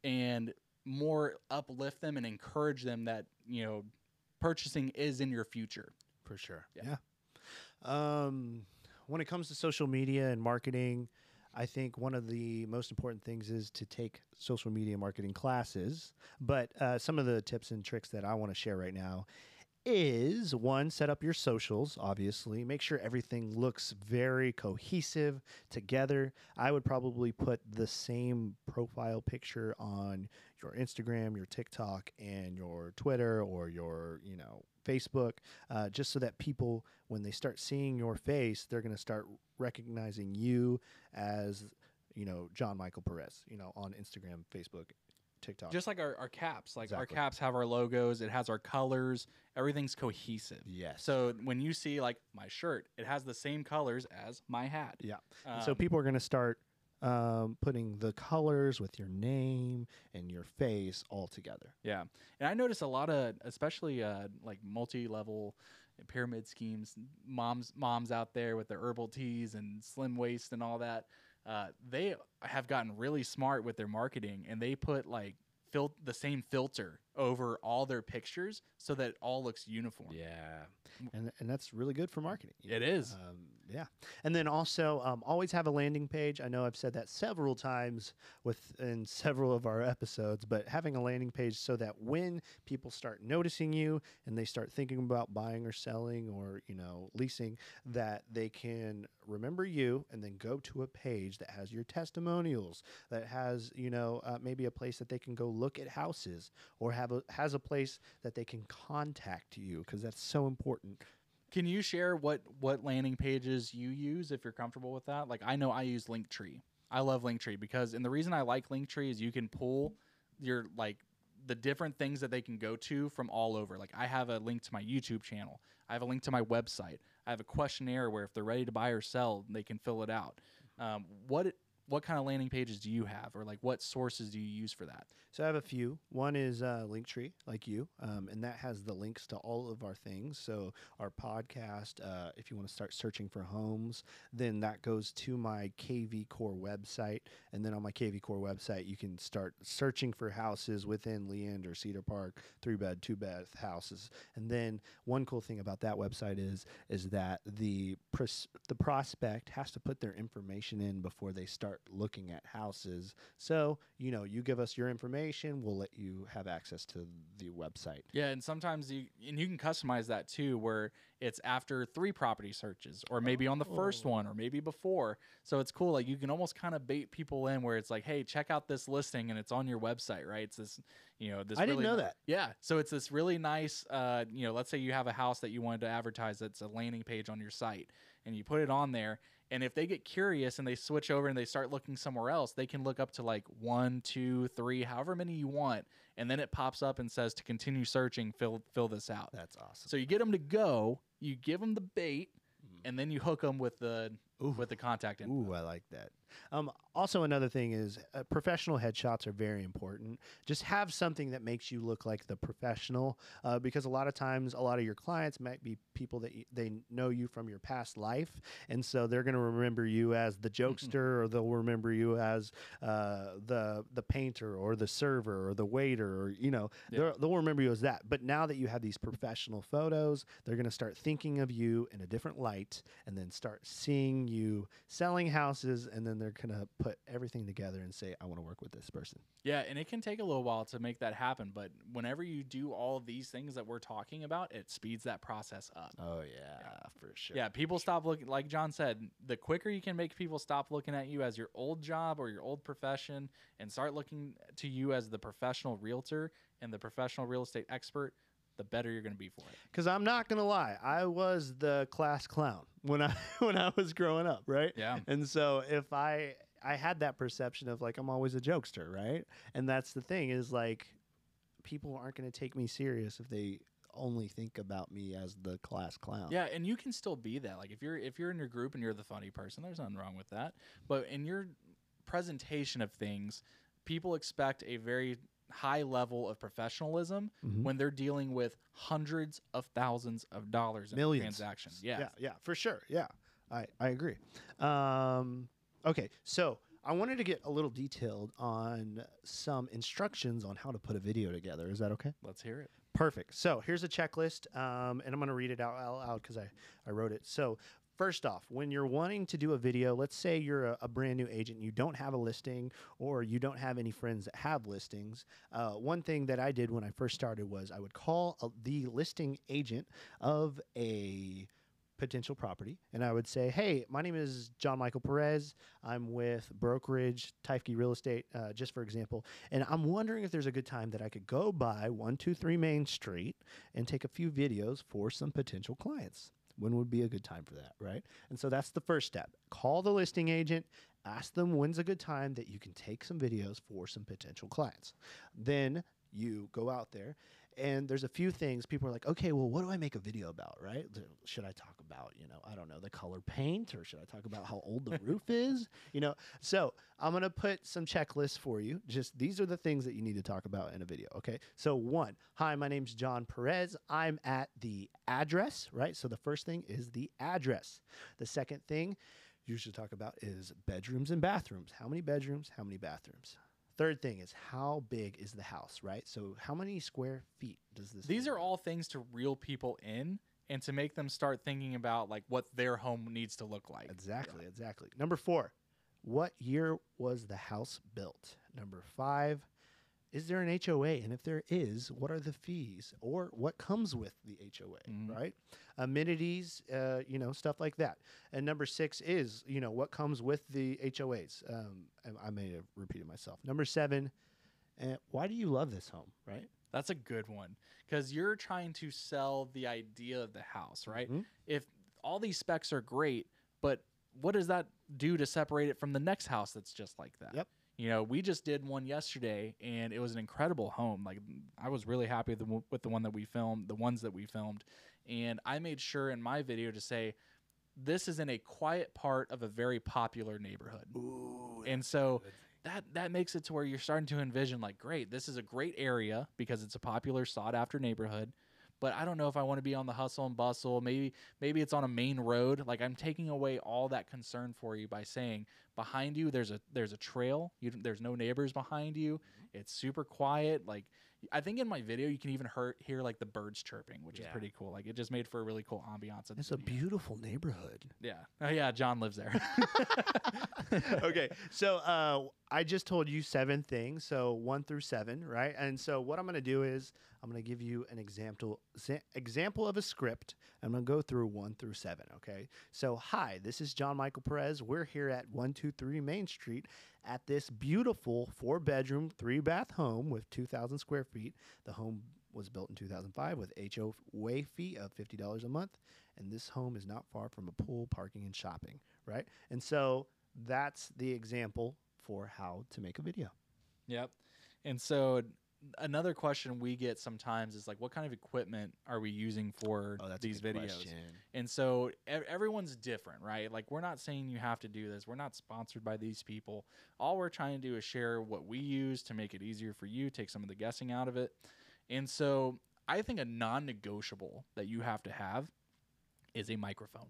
and more uplift them and encourage them that, you know, purchasing is in your future. For sure. Yeah. Yeah. Um, when it comes to social media and marketing, I think one of the most important things is to take social media marketing classes. But uh, some of the tips and tricks that I want to share right now is one, set up your socials, obviously. Make sure everything looks very cohesive together. I would probably put the same profile picture on your Instagram, your TikTok, and your Twitter or your, you know, Facebook, uh, just so that people, when they start seeing your face, they're going to start recognizing you as, you know, John Michael Perez, you know, on Instagram, Facebook, TikTok. Just like our, our caps. Like our caps have our logos, it has our colors, everything's cohesive. yes. So when you see like my shirt, it has the same colors as my hat. Yeah. And so Um, people are going to start um, putting the colors with your name and your face all together. Yeah, and I notice a lot of, especially uh, like multi-level pyramid schemes, moms moms out there with their herbal teas and slim waist and all that. Uh, they have gotten really smart with their marketing, and they put like fil- the same filter over all their pictures so that it all looks uniform. Yeah. And, and that's really good for marketing. you It know? is. Um, yeah. And then also um, always have a landing page. I know I've said that several times within several of our episodes, but having a landing page so that when people start noticing you and they start thinking about buying or selling or, you know, leasing, that they can remember you and then go to a page that has your testimonials, that has, you know, uh, maybe a place that they can go look at houses or have a, has a place that they can contact you because that's so important. Can you share what what landing pages you use if you're comfortable with that? Like I know I use Linktree. I love Linktree because and the reason I like Linktree is you can pull your like the different things that they can go to from all over. Like I have a link to my YouTube channel. I have a link to my website. I have a questionnaire where if they're ready to buy or sell, they can fill it out. Um, what what kind of landing pages do you have, or like what sources do you use for that? So I have a few. One is uh, Linktree, like you, um, and that has the links to all of our things. So our podcast, uh, if you want to start searching for homes, then that goes to my KV Core website, and then on my KV Core website, you can start searching for houses within Leander, Cedar Park, three bed, two bed houses. And then one cool thing about that website is is that the pros- the prospect has to put their information in before they start looking at houses. So you know, you give us your information, we'll let you have access to the website. Yeah, and sometimes you and you can customize that too, where it's after three property searches, or maybe on the first Oh. one, or maybe before. So it's cool. Like you can almost kind of bait people in, where it's like, hey, check out this listing, and it's on your website, right? It's this, you know, this. I didn't know that. Yeah, so it's this really nice. Uh, you know, let's say you have a house that you wanted to advertise that's a landing page on your site, and you put it on there. And if they get curious and they switch over and they start looking somewhere else, they can look up to like one, two, three, however many you want, and then it pops up and says to continue searching, fill fill this out. That's awesome. So you get them to go, you give them the bait, Mhm. and then you hook them with the Ooh. with the contact info. Ooh, I like that. Um, also, another thing is uh, professional headshots are very important. Just have something that makes you look like the professional, uh, because a lot of times, a lot of your clients might be people that they know you from your past life, and so they're going to remember you as the jokester, or they'll remember you as uh, the the painter, or the server, or the waiter, or you know, Yeah. they'll- they'll remember you as that. But now that you have these professional photos, they're going to start thinking of you in a different light, and then start seeing you selling houses, and then they're going to put everything together and say, "I want to work with this person." Yeah, and it can take a little while to make that happen, but whenever you do all these things that we're talking about, it speeds that process up. Oh yeah, for sure. Yeah, people stop looking like John said, the quicker you can make people stop looking at you as your old job or your old profession and start looking to you as the professional realtor and the professional real estate expert, the better you're going to be for it. Because I'm not gonna lie, I was the class clown when I when I was growing up, right? Yeah. And so if I I had that perception of like I'm always a jokester, right? And that's the thing is like people aren't gonna take me serious if they only think about me as the class clown. Yeah, and you can still be that. Like if you're if you're in your group and you're the funny person, there's nothing wrong with that. But in your presentation of things, people expect a very high level of professionalism Mhm. when they're dealing with hundreds of thousands of dollars in Millions. transactions. Yeah. yeah, yeah, for sure. Yeah, I I agree. Um, okay, so I wanted to get a little detailed on some instructions on how to put a video together. Is that okay? Let's hear it. Perfect. So here's a checklist, um, and I'm going to read it out loud because I, I wrote it. So, first off, when you're wanting to do a video, let's say you're a, a brand new agent, you don't have a listing, or you don't have any friends that have listings. Uh, one thing that I did when I first started was I would call a, the listing agent of a potential property and I would say, Hey, my name is John Michael Perez. I'm with Brokerage Tyfke Real Estate, uh, just for example. And I'm wondering if there's a good time that I could go by 123 Main Street and take a few videos for some potential clients. When would be a good time for that, right? And so that's the first step. Call the listing agent, ask them when's a good time that you can take some videos for some potential clients. Then you go out there and there's a few things people are like, okay, well, what do I make a video about, right? Should I talk about, you know, I don't know, the color paint, or should I talk about how old the roof is? You know, so I'm gonna put some checklists for you. Just these are the things that you need to talk about in a video. Okay. So one, hi, my name's John Perez. I'm at the address, right? So the first thing is the address. The second thing you should talk about is bedrooms and bathrooms. How many bedrooms? How many bathrooms? Third thing is how big is the house, right? So how many square feet does this? These are all things to reel people in and to make them start thinking about like what their home needs to look like. Exactly, exactly. Number four, what year was the house built? Number five, is there an HOA? And if there is, what are the fees or what comes with the HOA, Mhm. right? Amenities, uh, you know, stuff like that. And number six is, you know, what comes with the HOAs. Um, I, I may have repeated myself. Number seven, uh, why do you love this home, right? That's a good one because you're trying to sell the idea of the house, right? Mhm. If all these specs are great, but what does that do to separate it from the next house that's just like that? Yep. You know, we just did one yesterday and it was an incredible home. Like I was really happy with the, one- with the one that we filmed, the ones that we filmed. And I made sure in my video to say this is in a quiet part of a very popular neighborhood. Ooh, And so that that makes it to where you're starting to envision like, great, this is a great area because it's a popular, sought after neighborhood. But I don't know if I want to be on the hustle and bustle. Maybe maybe it's on a main road. Like I'm taking away all that concern for you by saying behind you there's a there's a trail. You there's no neighbors behind you. It's super quiet. Like I think in my video you can even hear, hear like the birds chirping, which is pretty cool. Like it just made for a really cool ambiance. it's a beautiful neighborhood. yeah. Oh yeah, John lives there. okay, so uh, I just told you seven things, so one through seven, right? And so what I'm going to do is I'm going to give you an example example of a script. I'm going to go through one through seven. Okay, so hi, this is John Michael Perez. We're here at one two three Main Street at this beautiful four bedroom, three bath home with 2,000 square feet. The home was built in 2005 with HOA fee of $50 a month. And this home is not far from a pool, parking, and shopping, right? And so that's the example for how to make a video. Yep. And so another question we get sometimes is like, what kind of equipment are we using for Oh, these videos? question. And so ev- everyone's different, right? Like we're not saying you have to do this. We're not sponsored by these people. All we're trying to do is share what we use to make it easier for you, take some of the guessing out of it. And so I think a non-negotiable that you have to have is a microphone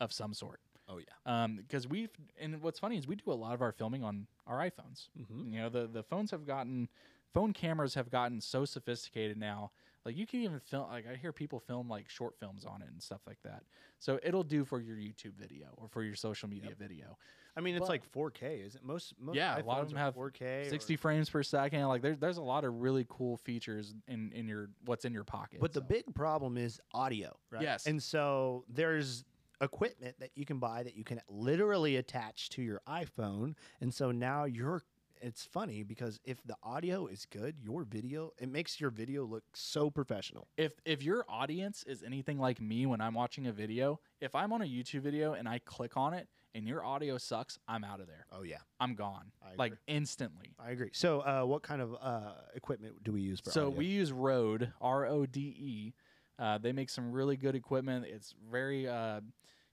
of some sort. Oh yeah. Um, because we've and what's funny is we do a lot of our filming on our iPhones. Mm-hmm. You know, the the phones have gotten phone cameras have gotten so sophisticated now. Like you can even film like I hear people film like short films on it and stuff like that. So it'll do for your YouTube video or for your social media video. I mean, it's But- like 4K, is it? Most most Yeah, a lot of them have 4K, or- 60 frames per second. Like there's there's a lot of really cool features in in your what's in your pocket. But the big problem is audio, right? Yes. And so there's equipment that you can buy that you can literally attach to your iPhone, and so now you're. It's funny because if the audio is good, your video it makes your video look so professional. if if your audience is anything like me when I'm watching a video, if I'm on a YouTube video and I click on it and your audio sucks, I'm out of there. Oh yeah, I'm gone. I Like instantly. I agree. So, uh, what kind of uh, equipment do we use for? So audio? we use Rode, R O D E. Uh, they make some really good equipment. It's very, uh,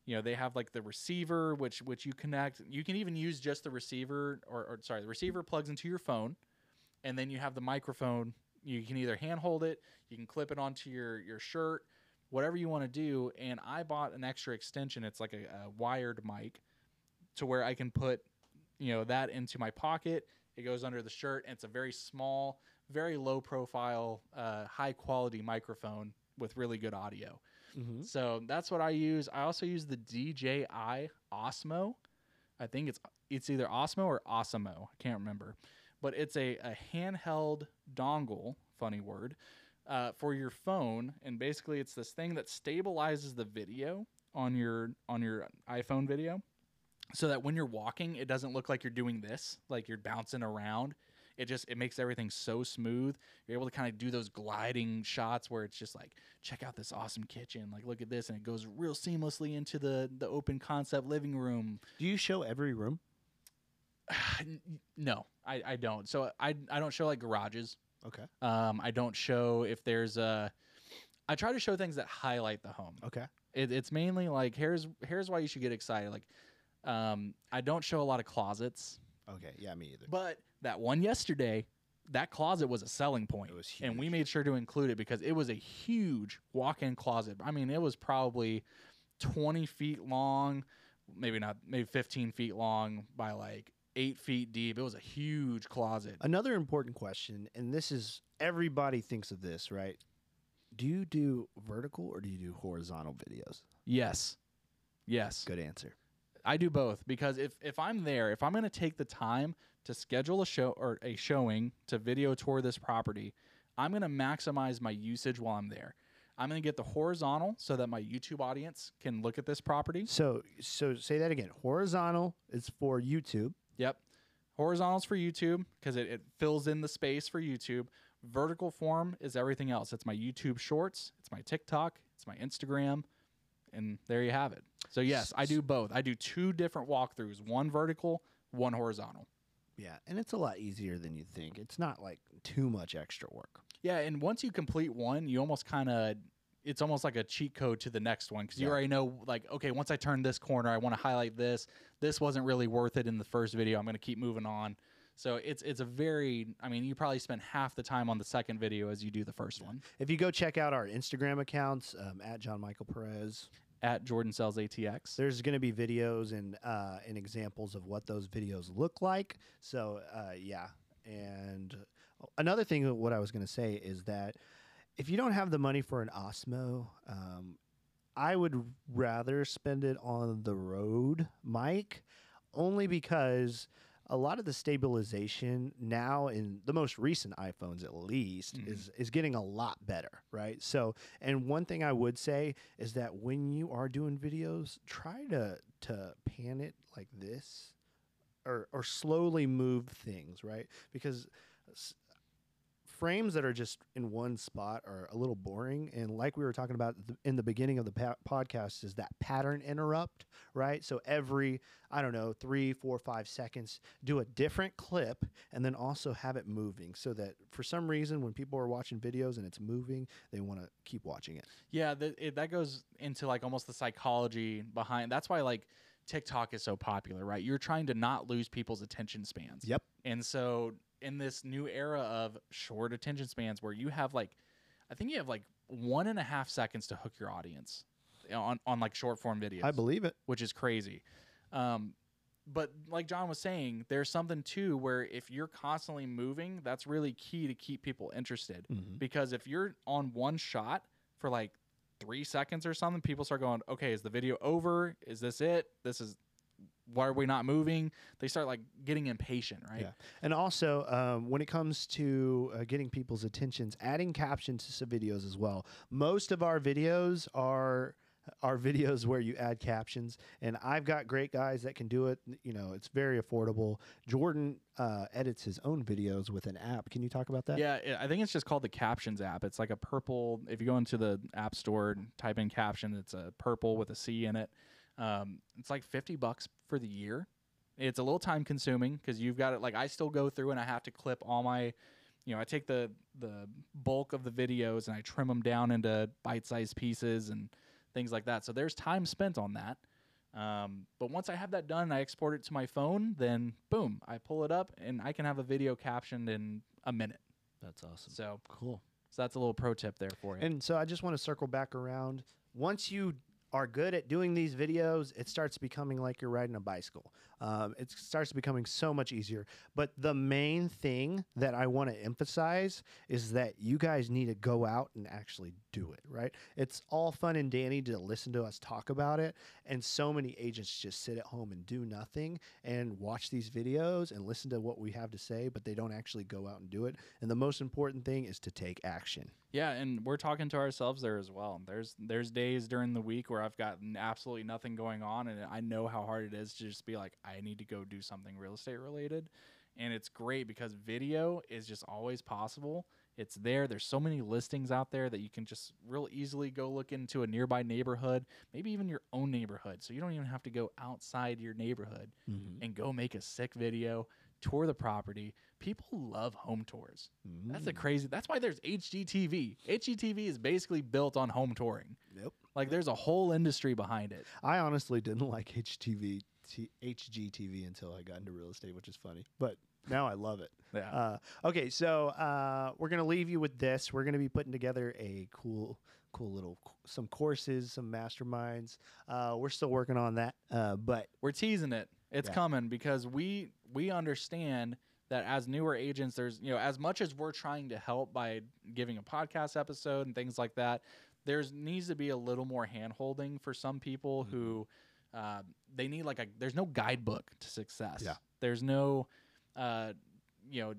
you know, they have like the receiver, which which you connect. You can even use just the receiver, or, or sorry, the receiver plugs into your phone, and then you have the microphone. You can either hand hold it, you can clip it onto your your shirt, whatever you want to do. And I bought an extra extension. It's like a, a wired mic, to where I can put, you know, that into my pocket. It goes under the shirt, and it's a very small, very low profile, uh, high quality microphone with really good audio. Mhm. So that's what I use. I also use the DJI Osmo. I think it's it's either Osmo or Osmo. I can't remember, but it's a, a handheld dongle. Funny word. Uh, for your phone, and basically it's this thing that stabilizes the video on your on your iPhone video, so that when you're walking, it doesn't look like you're doing this, like you're bouncing around. It just it makes everything so smooth. You're able to kind of do those gliding shots where it's just like, check out this awesome kitchen. Like look at this, and it goes real seamlessly into the the open concept living room. do you show every room? No, I, I don't. So I I don't show like garages. Okay. Um, I don't show if there's a. I try to show things that highlight the home. Okay. It, it's mainly like here's here's why you should get excited. Like, um, I don't show a lot of closets, Okay. Yeah, me either. but that one yesterday, that closet was a selling point, It was and we made sure to include it because it was a huge walk-in closet. I mean, it was probably twenty feet long, maybe not, maybe fifteen feet long by like eight feet deep. It was a huge closet. Another important question, and this is everybody thinks of this, right? Do you do vertical or do you do horizontal videos? Yes, yes. Good answer. I do both because if if I'm there, if I'm going to take the time to schedule a show or a showing to video tour this property, I'm going to maximize my usage while I'm there. I'm going to get the horizontal so that my YouTube audience can look at this property. So, so say that again. Horizontal is for YouTube. Yep. Horizontals for YouTube because it, it fills in the space for YouTube. Vertical form is everything else. It's my YouTube shorts, it's my TikTok, it's my Instagram, and there you have it. So yes, I do both. I do two different walkthroughs, one vertical, one horizontal. Yeah, and it's a lot easier than you think. It's not like too much extra work. Yeah, and once you complete one, you almost kind of it's almost like a cheat code to the next one because you already know like okay, once I turn this corner, I want to highlight this. This wasn't really worth it in the first video. I'm going to keep moving on. So it's it's a very I mean, you probably spend half the time on the second video as you do the first one. If you go check out our Instagram accounts um, at John Michael Perez, At Jordan Sells ATX. there's going to be videos and uh, and examples of what those videos look like. So uh, yeah, and another thing, what I was going to say is that if you don't have the money for an Osmo, um, I would rather spend it on the Rode mic, only because a lot of the stabilization now in the most recent iPhones at least Mhm. is is getting a lot better, right? So, and one thing I would say is that when you are doing videos, try to to pan it like this or or slowly move things, right? Because frames that are just in one spot are a little boring. And like we were talking about in the beginning of the pa- podcast, is that pattern interrupt, right? So every, I don't know, three, four, five seconds, do a different clip and then also have it moving so that for some reason, when people are watching videos and it's moving, they want to keep watching it. Yeah, that it, that goes into like almost the psychology behind. That's why like TikTok is so popular, right? You're trying to not lose people's attention spans. Yep. And so in this new era of short attention spans, where you have like, I think you have like one and a half seconds to hook your audience on on like short form videos. I believe it. which is crazy. Um, but like John was saying, there's something too where if you're constantly moving, that's really key to keep people interested. Mhm. Because if you're on one shot for like three seconds or something, people start going, "Okay, is the video over? Is this it? This is why are we not moving?" They start like getting impatient, right? Yeah. And also, um, when it comes to uh, getting people's attentions, adding captions to some videos as well. Most of our videos are are videos where you add captions, and I've got great guys that can do it. You know, it's very affordable. Jordan uh, edits his own videos with an app. Can you talk about that? Yeah, I think it's just called the Captions app. It's like a purple. If you go into the App Store and type in caption, it's a purple with a C in it. Um, it's like fifty bucks for the year. It's a little time consuming because you've got it. Like I still go through and I have to clip all my, you know, I take the the bulk of the videos and I trim them down into bite sized pieces and things like that. So there's time spent on that. Um, but once I have that done, and I export it to my phone. Then boom, I pull it up and I can have a video captioned in a minute. That's awesome. So, Cool. so that's a little pro tip there for you. And so I just want to circle back around. Once you are good at doing these videos, it starts becoming like you're riding a bicycle. Um, it starts becoming so much easier. But the main thing that I want to emphasize is that you guys need to go out and actually do it, right? It's all fun and dandy to listen to us talk about it. And so many agents just sit at home and do nothing and watch these videos and listen to what we have to say, but they don't actually go out and do it. And the most important thing is to take action. yeah, and we're talking to ourselves there as well. There's there's days during the week where I've got absolutely nothing going on, and I know how hard it is to just be like, I need to go do something real estate related. And it's great because video is just always possible. It's there. There's so many listings out there that you can just real easily go look into a nearby neighborhood, maybe even your own neighborhood. So you don't even have to go outside your neighborhood mm-hmm. and go make a sick video, tour the property. People love home tours. That's the mm. crazy. That's why there's HGTV. HGTV is basically built on home touring. Yep. Like there's a whole industry behind it. I honestly didn't like HTV, T, HGTV until I got into real estate, which is funny. But now I love it. Yeah. Uh, okay, so uh, we're gonna leave you with this. We're gonna be putting together a cool, cool little some courses, some masterminds. Uh, we're still working on that, uh, but We're teasing it. It's Yeah. coming because we we understand that as newer agents, there's you know as much as we're trying to help by giving a podcast episode and things like that, there's needs to be a little more hand holding for some people who uh, they need like a there's no guidebook to success. Yeah. There's no uh, you know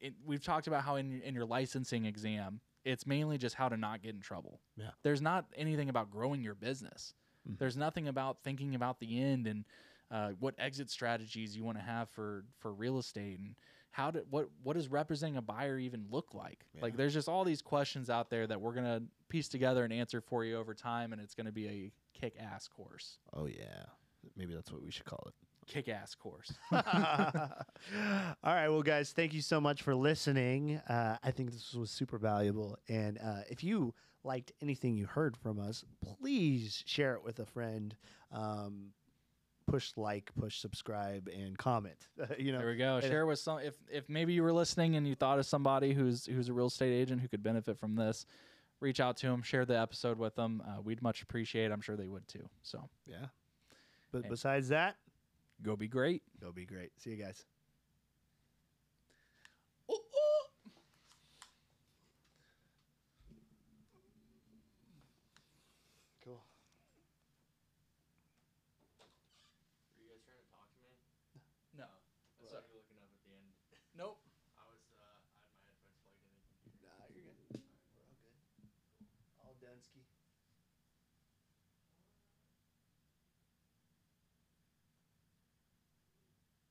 it, we've talked about how in in your licensing exam it's mainly just how to not get in trouble. Yeah. There's not anything about growing your business. Mhm. There's nothing about thinking about the end and uh, what exit strategies you want to have for for real estate and how to what what does representing a buyer even look like? Like there's just all these questions out there that we're gonna piece together and answer for you over time, and it's gonna be a kick ass course. oh yeah, maybe that's what we should call it. Kick ass course. All right, well, guys, thank you so much for listening. Uh, I think this was super valuable. And uh, if you liked anything you heard from us, please share it with a friend. Um, push like, push subscribe, and comment. you know, There we go. Share with some if if maybe you were listening and you thought of somebody who's who's a real estate agent who could benefit from this. Reach out to them, share the episode with them. Uh, we'd much appreciate. it. I'm sure they would too. So yeah. But And- besides that, go be great. it'll be great. See you guys.